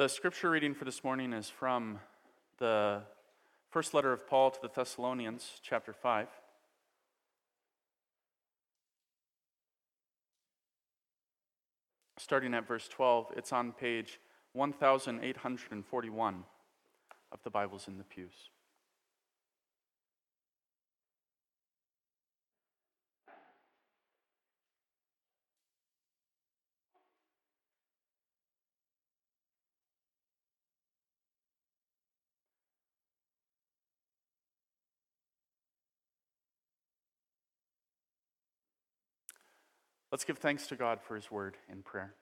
The scripture reading for this morning is from the first letter of Paul to the Thessalonians, chapter 5. Starting at verse 12, it's on page 1841 of the Bibles in the pews. Let's give thanks to God for his word in prayer.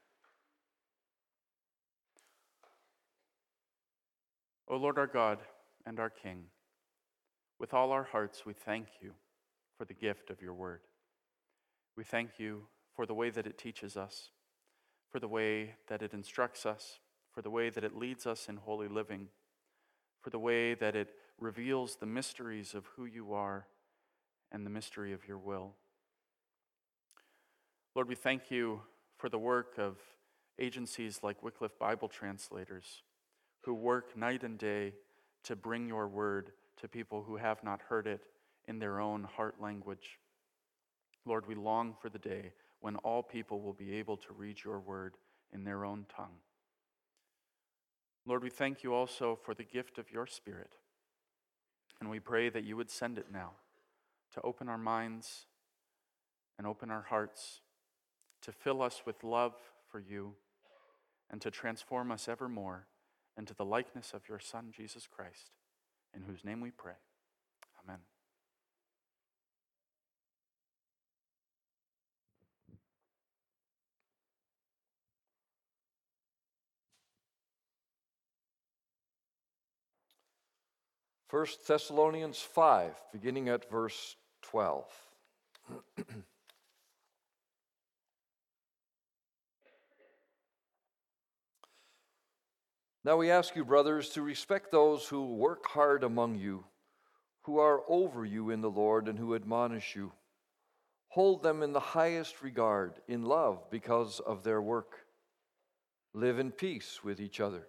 O Lord our God and our King, with all our hearts we thank you for the gift of your word. We thank you for the way that it teaches us, for the way that it instructs us, for the way that it leads us in holy living, for the way that it reveals the mysteries of who you are and the mystery of your will. Lord, we thank you for the work of agencies like Wycliffe Bible Translators who work night and day to bring your word to people who have not heard it in their own heart language. Lord, we long for the day when all people will be able to read your word in their own tongue. Lord, we thank you also for the gift of your Spirit, and we pray that you would send it now to open our minds and open our hearts to fill us with love for you, and to transform us evermore into the likeness of your Son, Jesus Christ, in whose name we pray. Amen. First Thessalonians 5, beginning at verse 12. Now we ask you, brothers, to respect those who work hard among you, who are over you in the Lord, and who admonish you. Hold them in the highest regard, in love, because of their work. Live in peace with each other.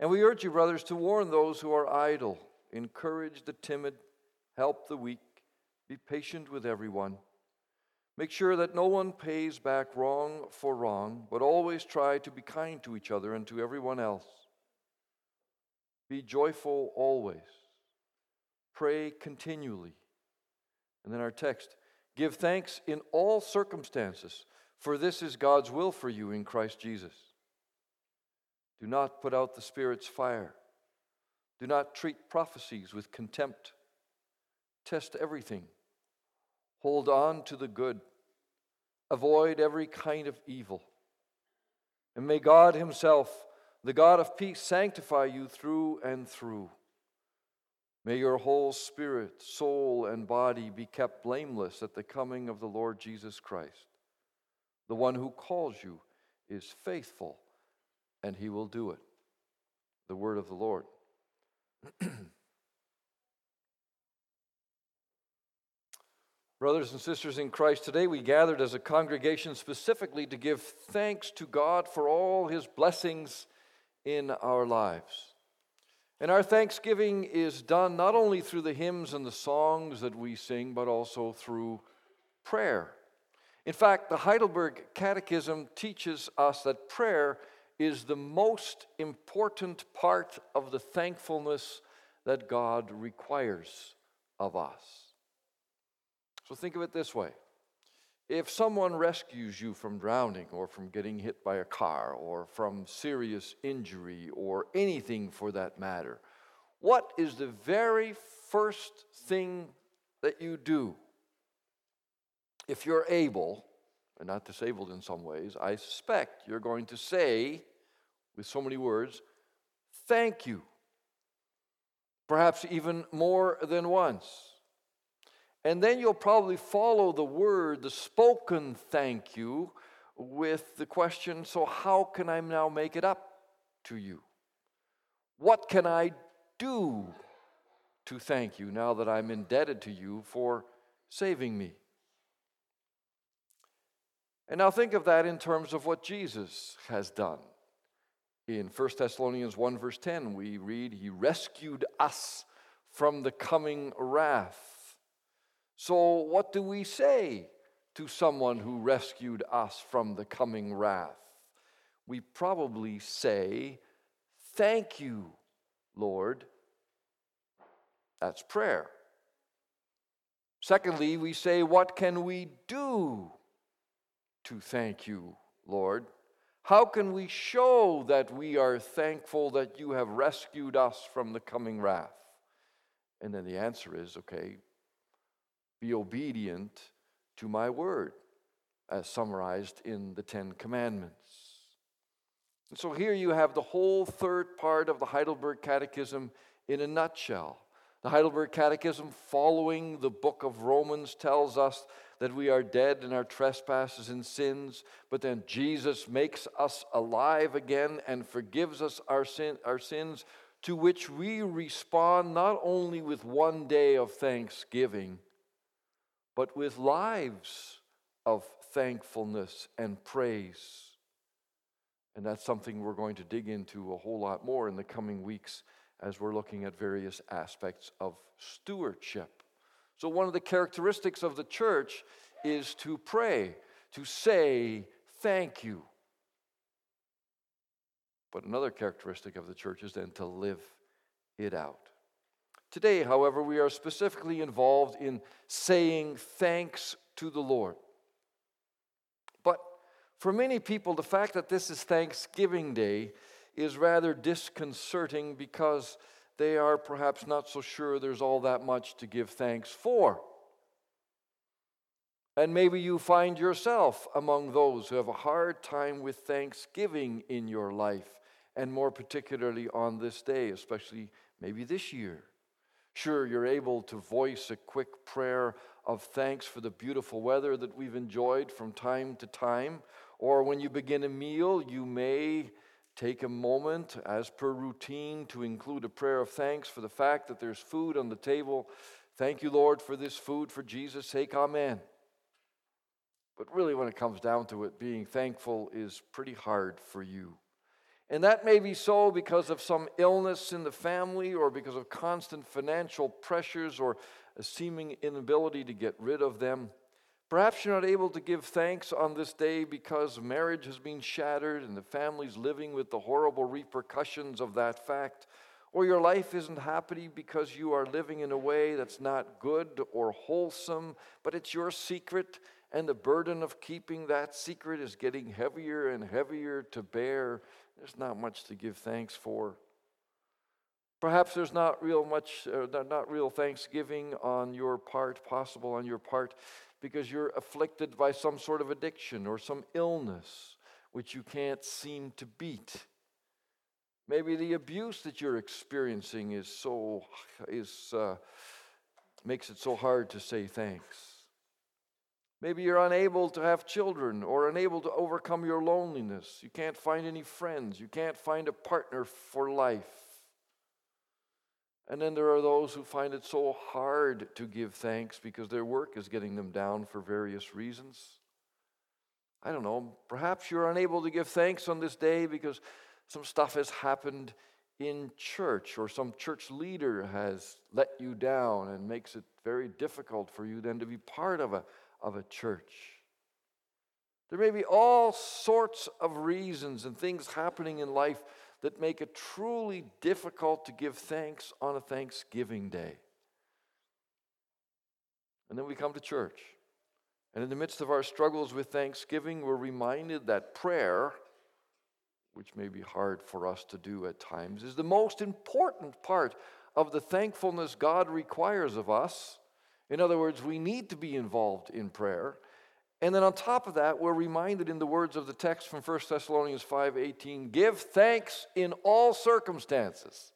And we urge you, brothers, to warn those who are idle, encourage the timid, help the weak, be patient with everyone. Make sure that no one pays back wrong for wrong, but always try to be kind to each other and to everyone else. Be joyful always. Pray continually. And then our text give thanks in all circumstances, for this is God's will for you in Christ Jesus. Do not put out the Spirit's fire. Do not treat prophecies with contempt. Test everything. Hold on to the good. Avoid every kind of evil. And may God Himself, the God of peace, sanctify you through and through. May your whole spirit, soul, and body be kept blameless at the coming of the Lord Jesus Christ. The one who calls you is faithful, and He will do it. The word of the Lord. Brothers and sisters in Christ, today we gathered as a congregation specifically to give thanks to God for all his blessings in our lives. And our thanksgiving is done not only through the hymns and the songs that we sing, but also through prayer. In fact, the Heidelberg Catechism teaches us that prayer is the most important part of the thankfulness that God requires of us. So think of it this way if someone rescues you from drowning or from getting hit by a car or from serious injury or anything for that matter, what is the very first thing that you do? If you're able, and not disabled in some ways, I suspect you're going to say, with so many words, thank you. Perhaps even more than once. And then you'll probably follow the word, the spoken thank you, with the question so, how can I now make it up to you? What can I do to thank you now that I'm indebted to you for saving me? And now think of that in terms of what Jesus has done In 1 Thessalonians 1, verse 10, we read, He rescued us from the coming wrath. So, what do we say to someone who rescued us from the coming wrath? We probably say, Thank you, Lord. That's prayer. Secondly, we say, What can we do to thank you, Lord? How can we show that we are thankful that you have rescued us from the coming wrath? And then the answer is okay, be obedient to my word, as summarized in the Ten Commandments. And so here you have the whole third part of the Heidelberg Catechism in a nutshell. The Heidelberg Catechism, following the book of Romans, tells us that we are dead in our trespasses and sins, but then Jesus makes us alive again and forgives us our, sin, our sins, to which we respond not only with one day of thanksgiving, but with lives of thankfulness and praise. And that's something we're going to dig into a whole lot more in the coming weeks as we're looking at various aspects of stewardship. So, one of the characteristics of the church is to pray, to say thank you. But another characteristic of the church is then to live it out. Today, however, we are specifically involved in saying thanks to the Lord. But for many people, the fact that this is Thanksgiving Day is rather disconcerting because they are perhaps not so sure there's all that much to give thanks for. And maybe you find yourself among those who have a hard time with thanksgiving in your life, and more particularly on this day, especially maybe this year. Sure, you're able to voice a quick prayer of thanks for the beautiful weather that we've enjoyed from time to time, or when you begin a meal, you may Take a moment, as per routine, to include a prayer of thanks for the fact that there's food on the table. Thank you, Lord, for this food for Jesus' sake. Amen. But really, when it comes down to it, being thankful is pretty hard for you. And that may be so because of some illness in the family or because of constant financial pressures or a seeming inability to get rid of them. Perhaps you're not able to give thanks on this day because marriage has been shattered and the family's living with the horrible repercussions of that fact. Or your life isn't happy because you are living in a way that's not good or wholesome, but it's your secret, and the burden of keeping that secret is getting heavier and heavier to bear. There's not much to give thanks for. Perhaps there's not real much, uh, not real thanksgiving on your part, possible on your part, because you're afflicted by some sort of addiction or some illness which you can't seem to beat. Maybe the abuse that you're experiencing is so is uh, makes it so hard to say thanks. Maybe you're unable to have children or unable to overcome your loneliness. You can't find any friends. You can't find a partner for life. And then there are those who find it so hard to give thanks because their work is getting them down for various reasons. I don't know, perhaps you're unable to give thanks on this day because some stuff has happened in church or some church leader has let you down and makes it very difficult for you then to be part of a, of a church. There may be all sorts of reasons and things happening in life that make it truly difficult to give thanks on a Thanksgiving day. And then we come to church. And in the midst of our struggles with thanksgiving, we're reminded that prayer, which may be hard for us to do at times, is the most important part of the thankfulness God requires of us. In other words, we need to be involved in prayer. And then on top of that, we're reminded in the words of the text from 1 Thessalonians 5:18, give thanks in all circumstances.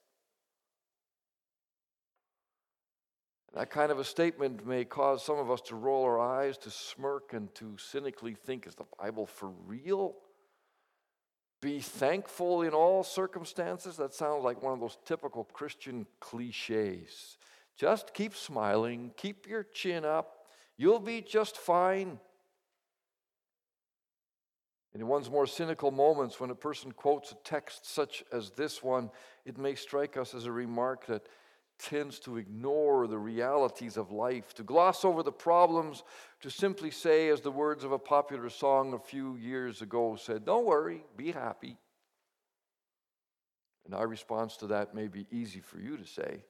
That kind of a statement may cause some of us to roll our eyes, to smirk, and to cynically think, is the Bible for real? Be thankful in all circumstances? That sounds like one of those typical Christian cliches. Just keep smiling, keep your chin up, you'll be just fine. In one's more cynical moments, when a person quotes a text such as this one, it may strike us as a remark that tends to ignore the realities of life, to gloss over the problems, to simply say, as the words of a popular song a few years ago said, Don't worry, be happy. And our response to that may be easy for you to say,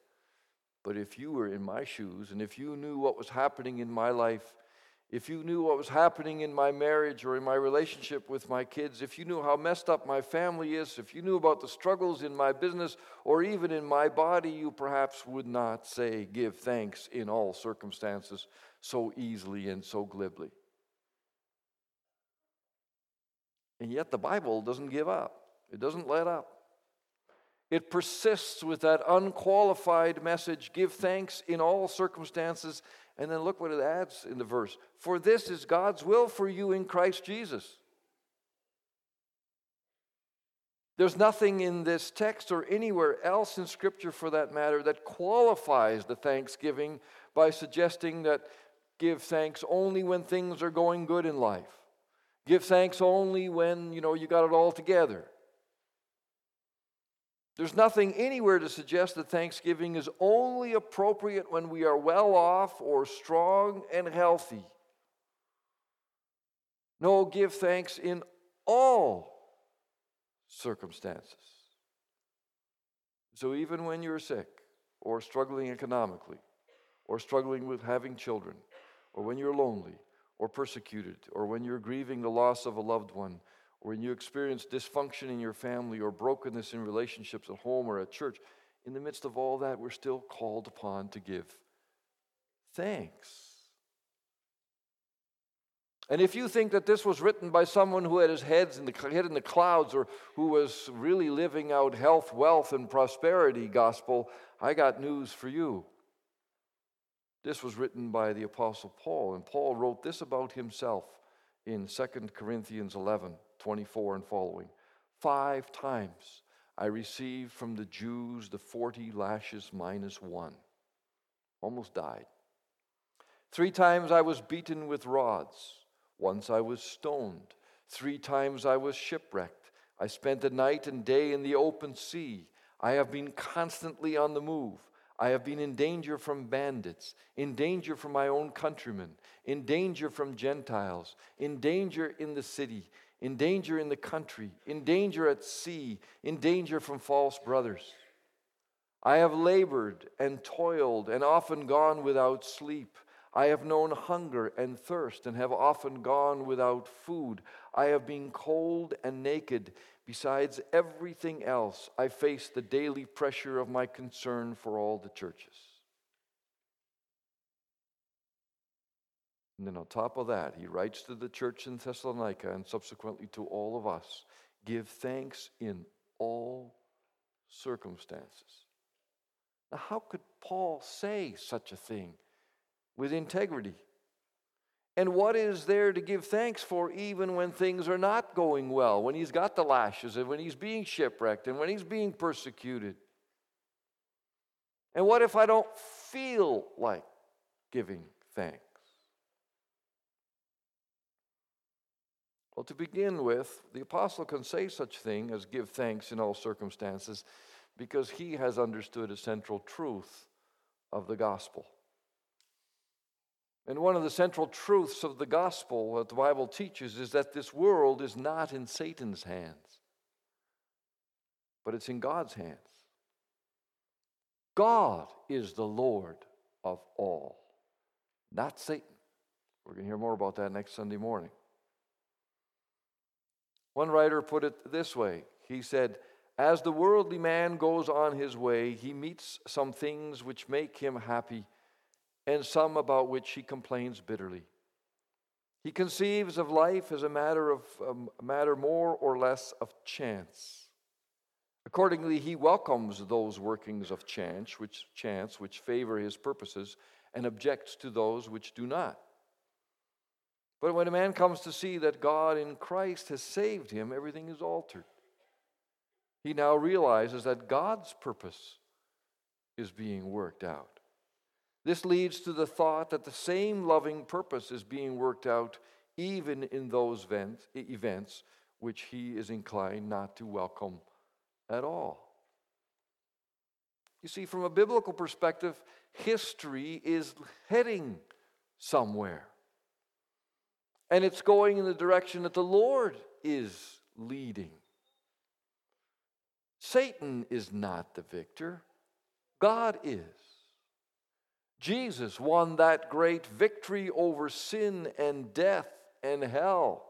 but if you were in my shoes and if you knew what was happening in my life, if you knew what was happening in my marriage or in my relationship with my kids, if you knew how messed up my family is, if you knew about the struggles in my business or even in my body, you perhaps would not say, Give thanks in all circumstances so easily and so glibly. And yet the Bible doesn't give up, it doesn't let up. It persists with that unqualified message give thanks in all circumstances and then look what it adds in the verse For this is God's will for you in Christ Jesus. There's nothing in this text or anywhere else in Scripture for that matter that qualifies the thanksgiving by suggesting that give thanks only when things are going good in life. Give thanks only when, you know, you got it all together. There's nothing anywhere to suggest that Thanksgiving is only appropriate when we are well off or strong and healthy. No, give thanks in all circumstances. So even when you're sick or struggling economically or struggling with having children or when you're lonely or persecuted or when you're grieving the loss of a loved one when you experience dysfunction in your family or brokenness in relationships at home or at church, in the midst of all that, we're still called upon to give thanks. And if you think that this was written by someone who had his heads in the, head in the clouds or who was really living out health, wealth, and prosperity gospel, I got news for you. This was written by the Apostle Paul, and Paul wrote this about himself in 2 Corinthians 11. 24 and following. Five times I received from the Jews the 40 lashes minus one. Almost died. Three times I was beaten with rods. Once I was stoned. Three times I was shipwrecked. I spent a night and day in the open sea. I have been constantly on the move. I have been in danger from bandits, in danger from my own countrymen, in danger from Gentiles, in danger in the city, in danger in the country, in danger at sea, in danger from false brothers. I have labored and toiled and often gone without sleep. I have known hunger and thirst and have often gone without food. I have been cold and naked. Besides everything else, I face the daily pressure of my concern for all the churches. And then on top of that, he writes to the church in Thessalonica and subsequently to all of us give thanks in all circumstances. Now, how could Paul say such a thing with integrity? And what is there to give thanks for even when things are not going well, when he's got the lashes and when he's being shipwrecked and when he's being persecuted? And what if I don't feel like giving thanks? Well, to begin with, the apostle can say such thing as give thanks in all circumstances because he has understood a central truth of the gospel. And one of the central truths of the gospel that the Bible teaches is that this world is not in Satan's hands, but it's in God's hands. God is the Lord of all, not Satan. We're going to hear more about that next Sunday morning. One writer put it this way He said, As the worldly man goes on his way, he meets some things which make him happy, and some about which he complains bitterly. He conceives of life as a matter of um, a matter more or less of chance. Accordingly, he welcomes those workings of chance which chance which favor his purposes and objects to those which do not. But when a man comes to see that God in Christ has saved him, everything is altered. He now realizes that God's purpose is being worked out. This leads to the thought that the same loving purpose is being worked out even in those events, which he is inclined not to welcome at all. You see, from a biblical perspective, history is heading somewhere. And it's going in the direction that the Lord is leading. Satan is not the victor, God is. Jesus won that great victory over sin and death and hell.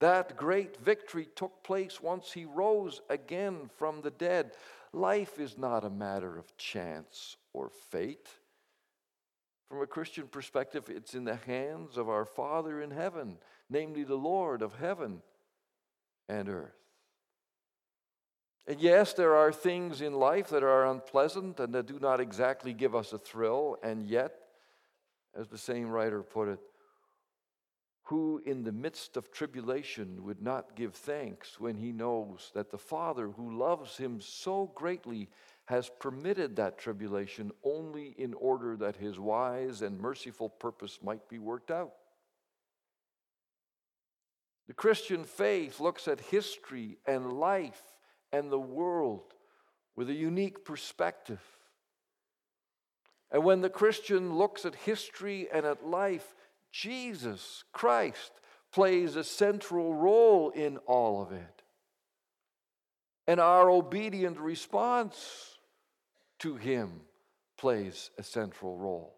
That great victory took place once he rose again from the dead. Life is not a matter of chance or fate. From a Christian perspective, it's in the hands of our Father in heaven, namely the Lord of heaven and earth. And yes, there are things in life that are unpleasant and that do not exactly give us a thrill, and yet, as the same writer put it, who in the midst of tribulation would not give thanks when he knows that the Father who loves him so greatly has permitted that tribulation only in order that his wise and merciful purpose might be worked out? The Christian faith looks at history and life and the world with a unique perspective. And when the Christian looks at history and at life, Jesus Christ plays a central role in all of it. And our obedient response to Him plays a central role.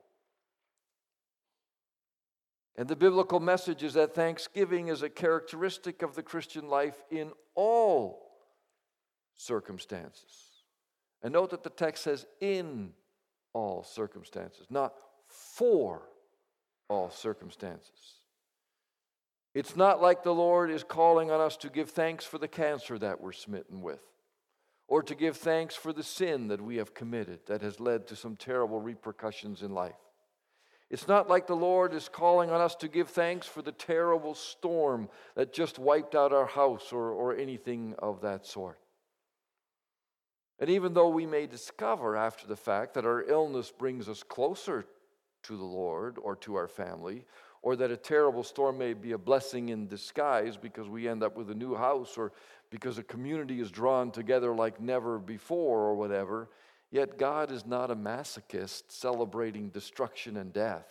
And the biblical message is that thanksgiving is a characteristic of the Christian life in all circumstances. And note that the text says in all circumstances, not for all circumstances. It's not like the Lord is calling on us to give thanks for the cancer that we're smitten with, or to give thanks for the sin that we have committed that has led to some terrible repercussions in life. It's not like the Lord is calling on us to give thanks for the terrible storm that just wiped out our house or, or anything of that sort. And even though we may discover after the fact that our illness brings us closer to the Lord or to our family, or that a terrible storm may be a blessing in disguise because we end up with a new house or because a community is drawn together like never before or whatever, yet God is not a masochist celebrating destruction and death.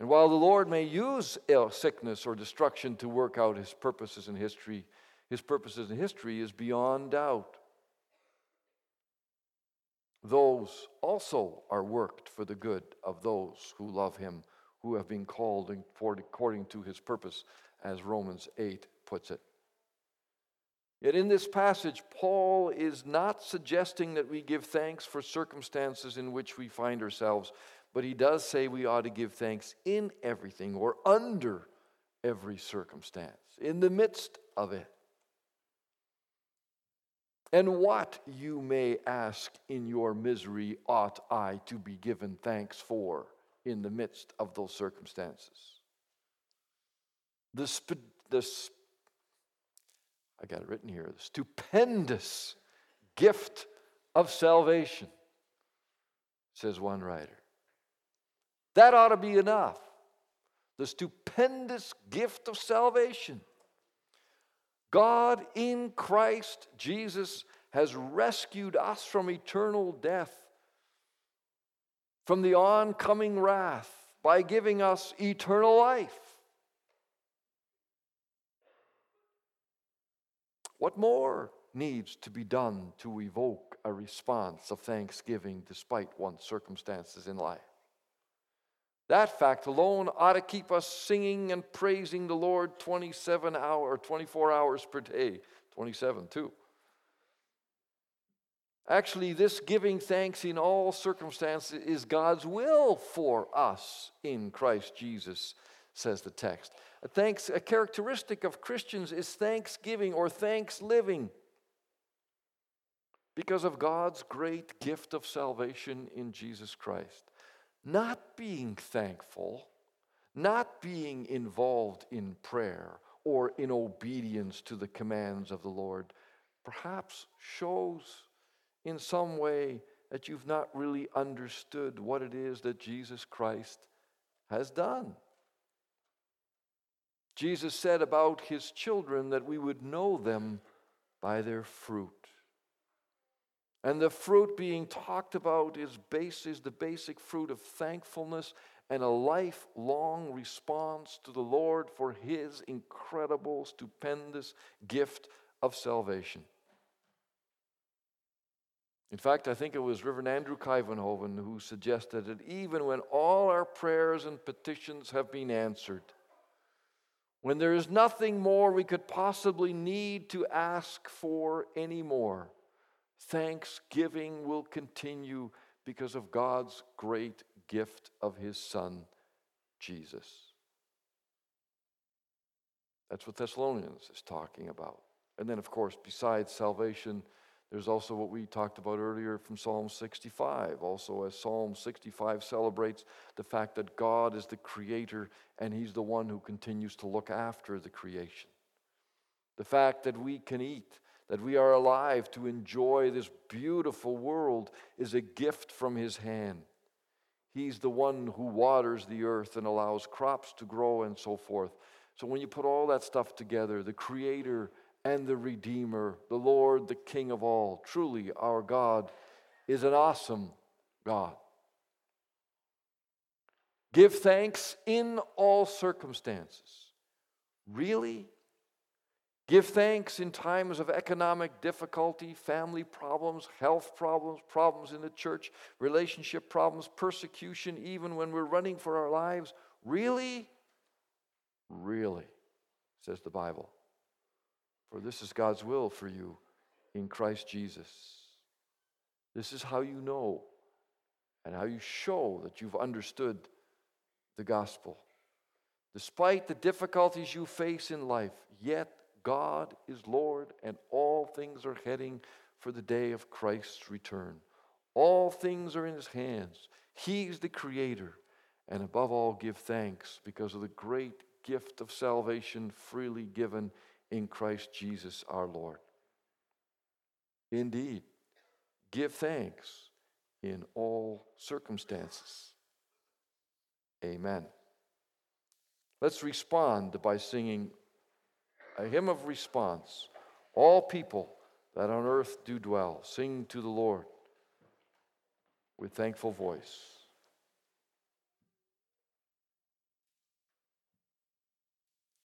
And while the Lord may use ill, sickness or destruction to work out his purposes in history, his purposes in history is beyond doubt. Those also are worked for the good of those who love him, who have been called according to his purpose, as Romans 8 puts it. Yet in this passage, Paul is not suggesting that we give thanks for circumstances in which we find ourselves, but he does say we ought to give thanks in everything or under every circumstance, in the midst of it. And what, you may ask, in your misery ought I to be given thanks for in the midst of those circumstances? The, sp- the sp- I got it written here, the stupendous gift of salvation, says one writer. That ought to be enough. The stupendous gift of salvation. God in Christ Jesus has rescued us from eternal death, from the oncoming wrath, by giving us eternal life. What more needs to be done to evoke a response of thanksgiving despite one's circumstances in life? That fact alone ought to keep us singing and praising the Lord 27 hours, 24 hours per day, 27 too. Actually, this giving thanks in all circumstances is God's will for us in Christ Jesus, says the text. A, thanks, a characteristic of Christians is thanksgiving or thanks living because of God's great gift of salvation in Jesus Christ not being thankful, not being involved in prayer or in obedience to the commands of the Lord, perhaps shows in some way that you've not really understood what it is that Jesus Christ has done. Jesus said about his children that we would know them by their fruit. And the fruit being talked about is, base, is the basic fruit of thankfulness and a lifelong response to the Lord for his incredible, stupendous gift of salvation. In fact, I think it was Reverend Andrew Kuyvenhoven who suggested that even when all our prayers and petitions have been answered, when there is nothing more we could possibly need to ask for anymore, thanksgiving will continue because of God's great gift of His Son, Jesus. That's what Thessalonians is talking about. And then, of course, besides salvation, there's also what we talked about earlier from Psalm 65. Also, as Psalm 65 celebrates the fact that God is the creator and He's the one who continues to look after the creation. The fact that we can eat, that we are alive to enjoy this beautiful world is a gift from His hand. He's the one who waters the earth and allows crops to grow and so forth. So, when you put all that stuff together, the Creator and the Redeemer, the Lord, the King of all. Truly, our God is an awesome God. Give thanks in all circumstances. Really? Give thanks in times of economic difficulty, family problems, health problems, problems in the church, relationship problems, persecution, even when we're running for our lives. Really? Really, says the Bible. For this is God's will for you in Christ Jesus. This is how you know and how you show that you've understood the gospel. Despite the difficulties you face in life, yet God is Lord and all things are heading for the day of Christ's return. All things are in His hands. He's the Creator. And above all, give thanks because of the great gift of salvation freely given in Christ Jesus our Lord. Indeed, give thanks in all circumstances. Amen. Let's respond by singing a hymn of response. All people that on earth do dwell, sing to the Lord with thankful voice.